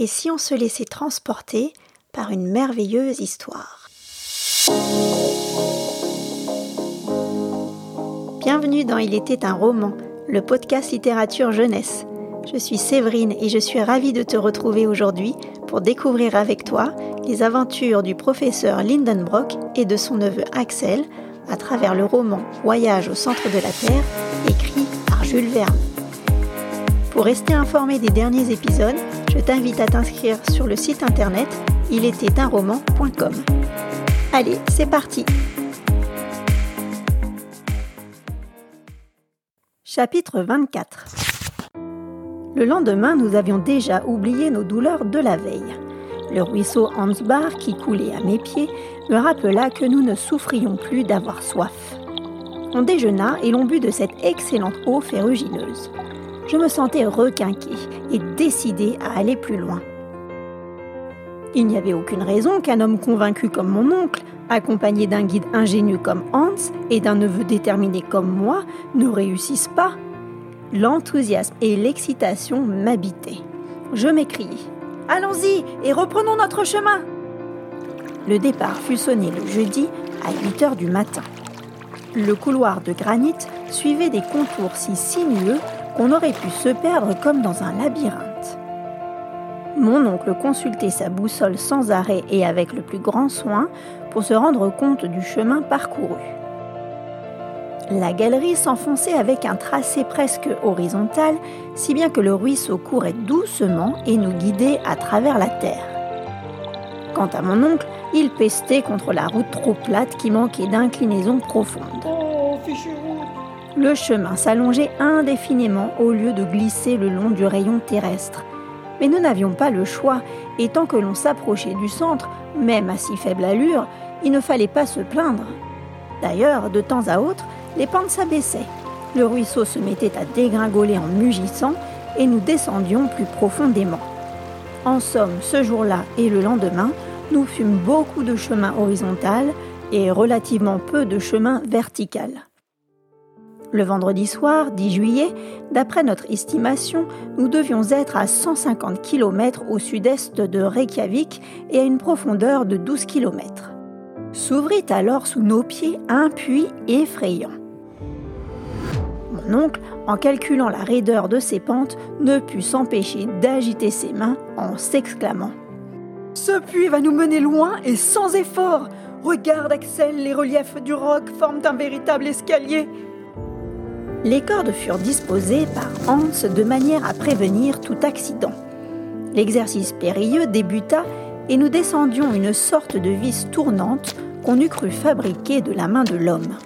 Et si on se laissait transporter par une merveilleuse histoire Bienvenue dans Il était un roman, le podcast littérature jeunesse. Je suis Séverine et je suis ravie de te retrouver aujourd'hui pour découvrir avec toi les aventures du professeur Lindenbrock et de son neveu Axel à travers le roman Voyage au centre de la Terre, écrit par Jules Verne. Pour rester informé des derniers épisodes, je t'invite à t'inscrire sur le site internet ilétaitunroman.com. Allez, c'est parti Chapitre 24 Le lendemain, nous avions déjà oublié nos douleurs de la veille. Le ruisseau Hansbach qui coulait à mes pieds me rappela que nous ne souffrions plus d'avoir soif. On déjeuna et l'on but de cette excellente eau ferrugineuse. Je me sentais requinqué et décidé à aller plus loin. Il n'y avait aucune raison qu'un homme convaincu comme mon oncle, accompagné d'un guide ingénieux comme Hans et d'un neveu déterminé comme moi, ne réussisse pas. L'enthousiasme et l'excitation m'habitaient. Je m'écriai Allons-y et reprenons notre chemin. Le départ fut sonné le jeudi à 8 heures du matin. Le couloir de granit suivait des contours si sinueux qu'on aurait pu se perdre comme dans un labyrinthe. Mon oncle consultait sa boussole sans arrêt et avec le plus grand soin pour se rendre compte du chemin parcouru. La galerie s'enfonçait avec un tracé presque horizontal, si bien que le ruisseau courait doucement et nous guidait à travers la terre. Quant à mon oncle, il pestait contre la route trop plate qui manquait d'inclinaison profonde. Le chemin s'allongeait indéfiniment au lieu de glisser le long du rayon terrestre. Mais nous n'avions pas le choix, et tant que l'on s'approchait du centre, même à si faible allure, il ne fallait pas se plaindre. D'ailleurs, de temps à autre, les pentes s'abaissaient. Le ruisseau se mettait à dégringoler en mugissant et nous descendions plus profondément. En somme, ce jour-là et le lendemain, nous fûmes beaucoup de chemin horizontal et relativement peu de chemin vertical. Le vendredi soir, 10 juillet, d'après notre estimation, nous devions être à 150 km au sud-est de Reykjavik et à une profondeur de 12 km. S'ouvrit alors sous nos pieds un puits effrayant. Mon oncle, en calculant la raideur de ses pentes, ne put s'empêcher d'agiter ses mains en s'exclamant Ce puits va nous mener loin et sans effort Regarde, Axel, les reliefs du roc forment un véritable escalier. Les cordes furent disposées par Hans de manière à prévenir tout accident. L'exercice périlleux débuta et nous descendions une sorte de vis tournante qu'on eût cru fabriquer de la main de l'homme.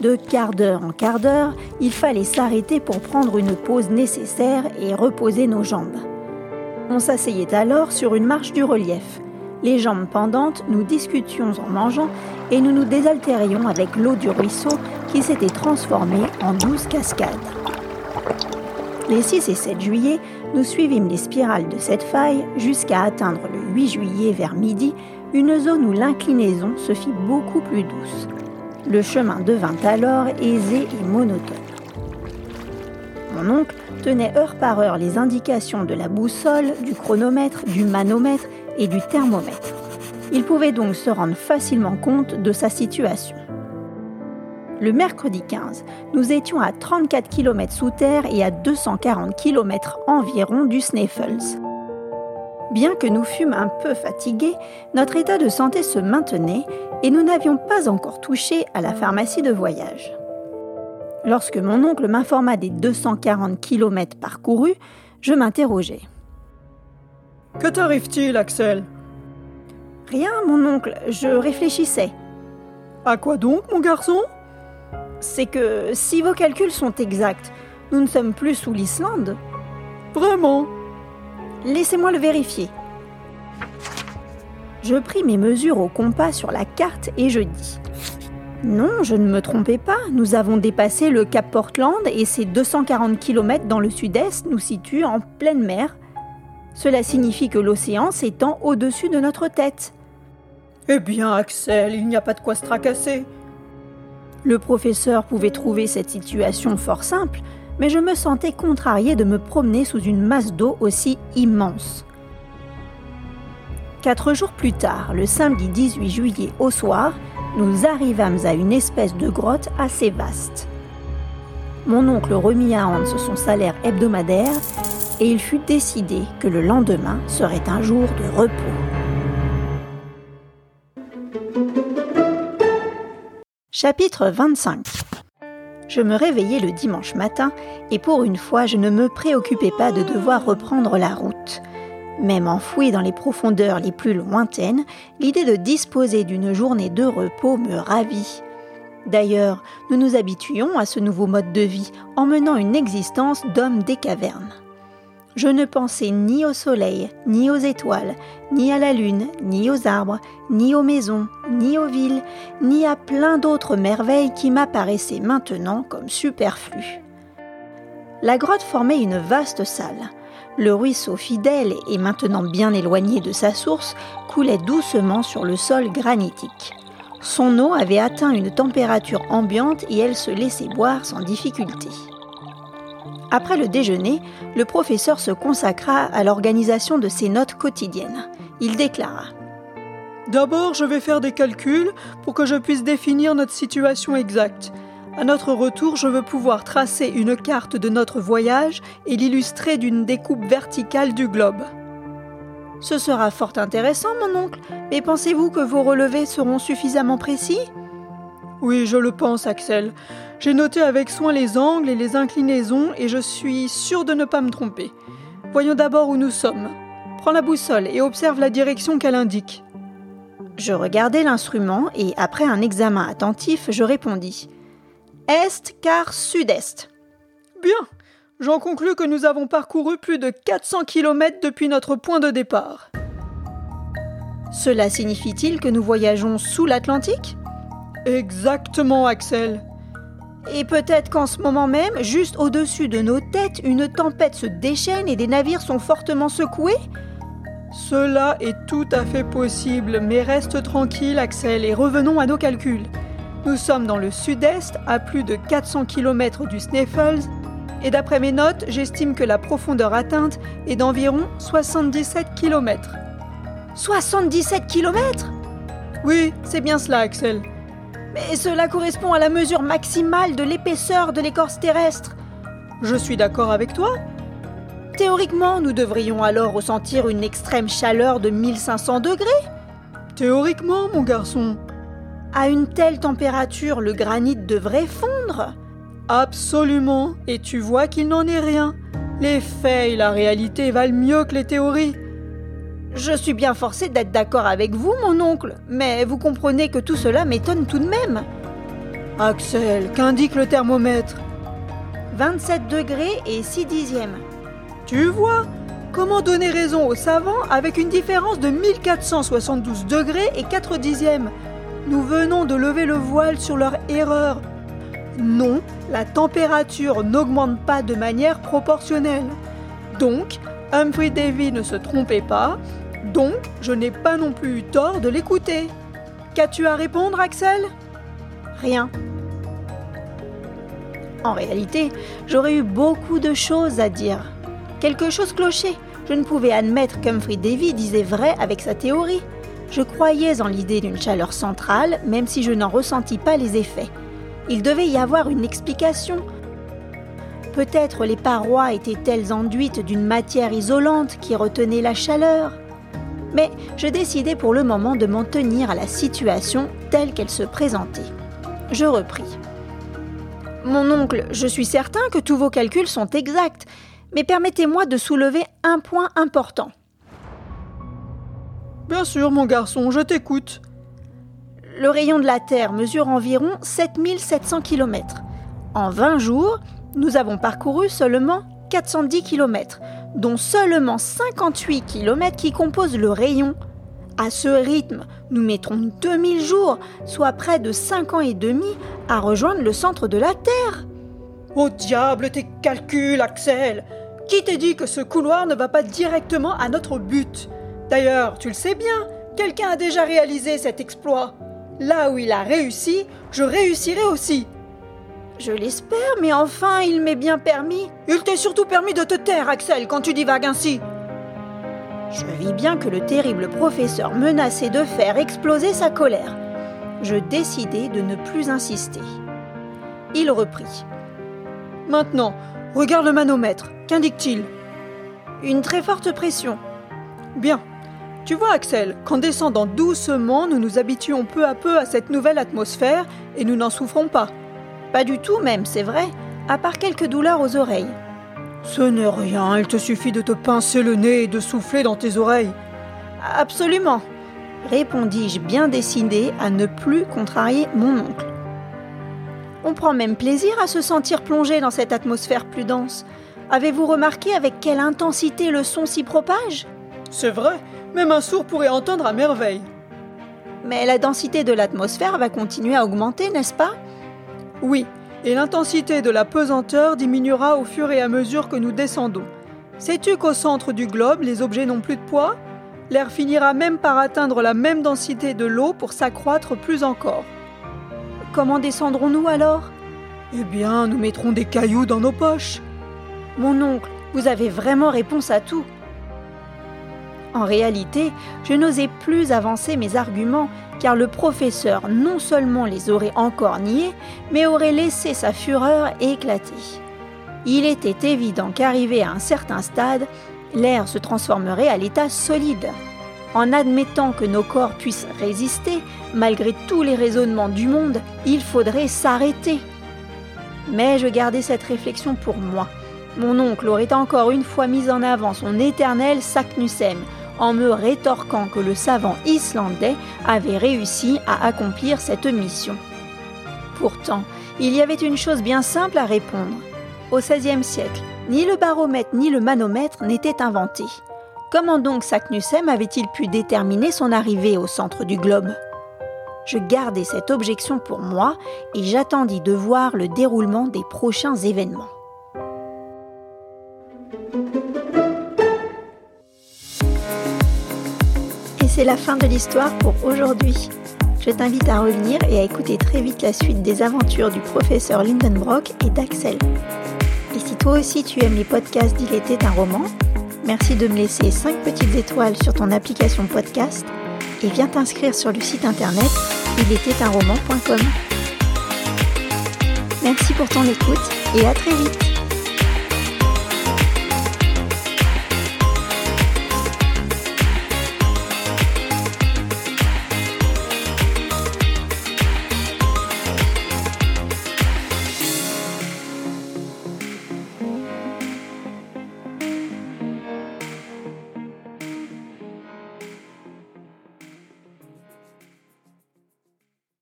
De quart d'heure en quart d'heure, il fallait s'arrêter pour prendre une pause nécessaire et reposer nos jambes. On s'asseyait alors sur une marche du relief. Les jambes pendantes, nous discutions en mangeant et nous nous désaltérions avec l'eau du ruisseau qui s'était transformée en douze cascades. Les 6 et 7 juillet, nous suivîmes les spirales de cette faille jusqu'à atteindre le 8 juillet vers midi une zone où l'inclinaison se fit beaucoup plus douce. Le chemin devint alors aisé et monotone. Mon oncle tenait heure par heure les indications de la boussole, du chronomètre, du manomètre et du thermomètre. Il pouvait donc se rendre facilement compte de sa situation. Le mercredi 15, nous étions à 34 km sous terre et à 240 km environ du Sneffels. Bien que nous fûmes un peu fatigués, notre état de santé se maintenait et nous n'avions pas encore touché à la pharmacie de voyage. Lorsque mon oncle m'informa des 240 km parcourus, je m'interrogeai. Que t'arrive-t-il, Axel? Rien, mon oncle, je réfléchissais. À quoi donc, mon garçon? C'est que si vos calculs sont exacts, nous ne sommes plus sous l'Islande. Vraiment Laissez-moi le vérifier. Je pris mes mesures au compas sur la carte et je dis Non, je ne me trompais pas, nous avons dépassé le cap Portland et ces 240 km dans le sud-est nous situent en pleine mer. Cela signifie que l'océan s'étend au-dessus de notre tête. Eh bien, Axel, il n'y a pas de quoi se tracasser. Le professeur pouvait trouver cette situation fort simple, mais je me sentais contrarié de me promener sous une masse d'eau aussi immense. Quatre jours plus tard, le samedi 18 juillet au soir, nous arrivâmes à une espèce de grotte assez vaste. Mon oncle remit à Hans son salaire hebdomadaire et il fut décidé que le lendemain serait un jour de repos. Chapitre 25 Je me réveillai le dimanche matin et pour une fois je ne me préoccupais pas de devoir reprendre la route. Même enfoui dans les profondeurs les plus lointaines, l'idée de disposer d'une journée de repos me ravit. D'ailleurs, nous nous habituions à ce nouveau mode de vie en menant une existence d'homme des cavernes. Je ne pensais ni au soleil, ni aux étoiles, ni à la lune, ni aux arbres, ni aux maisons, ni aux villes, ni à plein d'autres merveilles qui m'apparaissaient maintenant comme superflues. La grotte formait une vaste salle. Le ruisseau fidèle et maintenant bien éloigné de sa source coulait doucement sur le sol granitique. Son eau avait atteint une température ambiante et elle se laissait boire sans difficulté. Après le déjeuner, le professeur se consacra à l'organisation de ses notes quotidiennes. Il déclara D'abord, je vais faire des calculs pour que je puisse définir notre situation exacte. À notre retour, je veux pouvoir tracer une carte de notre voyage et l'illustrer d'une découpe verticale du globe. Ce sera fort intéressant, mon oncle, mais pensez-vous que vos relevés seront suffisamment précis? Oui, je le pense, Axel. J'ai noté avec soin les angles et les inclinaisons et je suis sûr de ne pas me tromper. Voyons d'abord où nous sommes. Prends la boussole et observe la direction qu'elle indique. Je regardai l'instrument et, après un examen attentif, je répondis Est car sud-est. Bien, j'en conclus que nous avons parcouru plus de 400 km depuis notre point de départ. Cela signifie-t-il que nous voyageons sous l'Atlantique? Exactement, Axel. Et peut-être qu'en ce moment même, juste au-dessus de nos têtes, une tempête se déchaîne et des navires sont fortement secoués? Cela est tout à fait possible, mais reste tranquille, Axel, et revenons à nos calculs. Nous sommes dans le sud-est, à plus de 400 km du Sneffels, et d'après mes notes, j'estime que la profondeur atteinte est d'environ 77 km. 77 km Oui, c'est bien cela, Axel. Mais cela correspond à la mesure maximale de l'épaisseur de l'écorce terrestre. Je suis d'accord avec toi. Théoriquement, nous devrions alors ressentir une extrême chaleur de 1500 degrés. Théoriquement, mon garçon. À une telle température, le granit devrait fondre. Absolument, et tu vois qu'il n'en est rien. Les faits et la réalité valent mieux que les théories. Je suis bien forcé d'être d'accord avec vous, mon oncle, mais vous comprenez que tout cela m'étonne tout de même. Axel, qu'indique le thermomètre? 27 degrés et 6 dixièmes. Tu vois Comment donner raison aux savants avec une différence de 1472 degrés et 4 dixièmes? Nous venons de lever le voile sur leur erreur. Non, la température n'augmente pas de manière proportionnelle. Donc, Humphrey Davy ne se trompait pas, donc je n'ai pas non plus eu tort de l'écouter. Qu'as-tu à répondre, Axel? Rien. En réalité, j'aurais eu beaucoup de choses à dire. Quelque chose clochait. Je ne pouvais admettre qu'Humphrey Davy disait vrai avec sa théorie. Je croyais en l'idée d'une chaleur centrale, même si je n'en ressentis pas les effets. Il devait y avoir une explication. Peut-être les parois étaient-elles enduites d'une matière isolante qui retenait la chaleur? Mais je décidai pour le moment de m'en tenir à la situation telle qu'elle se présentait. Je repris. Mon oncle, je suis certain que tous vos calculs sont exacts, mais permettez-moi de soulever un point important. Bien sûr, mon garçon, je t'écoute. Le rayon de la Terre mesure environ 7700 km. En 20 jours, nous avons parcouru seulement 410 km, dont seulement 58 km qui composent le rayon. À ce rythme, nous mettrons 2000 jours, soit près de 5 ans et demi, à rejoindre le centre de la Terre. Au diable tes calculs, Axel Qui t'a dit que ce couloir ne va pas directement à notre but? D'ailleurs, tu le sais bien, quelqu'un a déjà réalisé cet exploit. Là où il a réussi, je réussirai aussi. Je l'espère, mais enfin, il m'est bien permis. Il t'est surtout permis de te taire, Axel, quand tu divagues ainsi. Je vis bien que le terrible professeur menaçait de faire exploser sa colère. Je décidai de ne plus insister. Il reprit. Maintenant, regarde le manomètre. Qu'indique-t-il? Une très forte pression. Bien. Tu vois, Axel, qu'en descendant doucement, nous nous habituons peu à peu à cette nouvelle atmosphère et nous n'en souffrons pas. Pas du tout même, c'est vrai, à part quelques douleurs aux oreilles. Ce n'est rien, il te suffit de te pincer le nez et de souffler dans tes oreilles. Absolument, répondis-je bien décidé à ne plus contrarier mon oncle. On prend même plaisir à se sentir plongé dans cette atmosphère plus dense. Avez-vous remarqué avec quelle intensité le son s'y propage? C'est vrai, même un sourd pourrait entendre à merveille. Mais la densité de l'atmosphère va continuer à augmenter, n'est-ce pas? Oui, et l'intensité de la pesanteur diminuera au fur et à mesure que nous descendons. Sais-tu qu'au centre du globe, les objets n'ont plus de poids? L'air finira même par atteindre la même densité de l'eau pour s'accroître plus encore. Comment descendrons-nous alors? Eh bien, nous mettrons des cailloux dans nos poches. Mon oncle, vous avez vraiment réponse à tout. En réalité, je n'osais plus avancer mes arguments car le professeur non seulement les aurait encore niés, mais aurait laissé sa fureur éclater. Il était évident qu'arrivé à un certain stade, l'air se transformerait à l'état solide. En admettant que nos corps puissent résister, malgré tous les raisonnements du monde, il faudrait s'arrêter. Mais je gardais cette réflexion pour moi. Mon oncle aurait encore une fois mis en avant son éternel Saknussemm, en me rétorquant que le savant islandais avait réussi à accomplir cette mission. Pourtant, il y avait une chose bien simple à répondre. Au XVIe siècle, ni le baromètre ni le manomètre n'étaient inventés. Comment donc Saknussemm avait-il pu déterminer son arrivée au centre du globe? Je gardai cette objection pour moi et j'attendis de voir le déroulement des prochains événements. C'est la fin de l'histoire pour aujourd'hui. Je t'invite à revenir et à écouter très vite la suite des aventures du professeur Lindenbrock et d'Axel. Et si toi aussi tu aimes les podcasts d'Il était un roman, merci de me laisser 5 petites étoiles sur ton application podcast et viens t'inscrire sur le site internet roman.com. Merci pour ton écoute et à très vite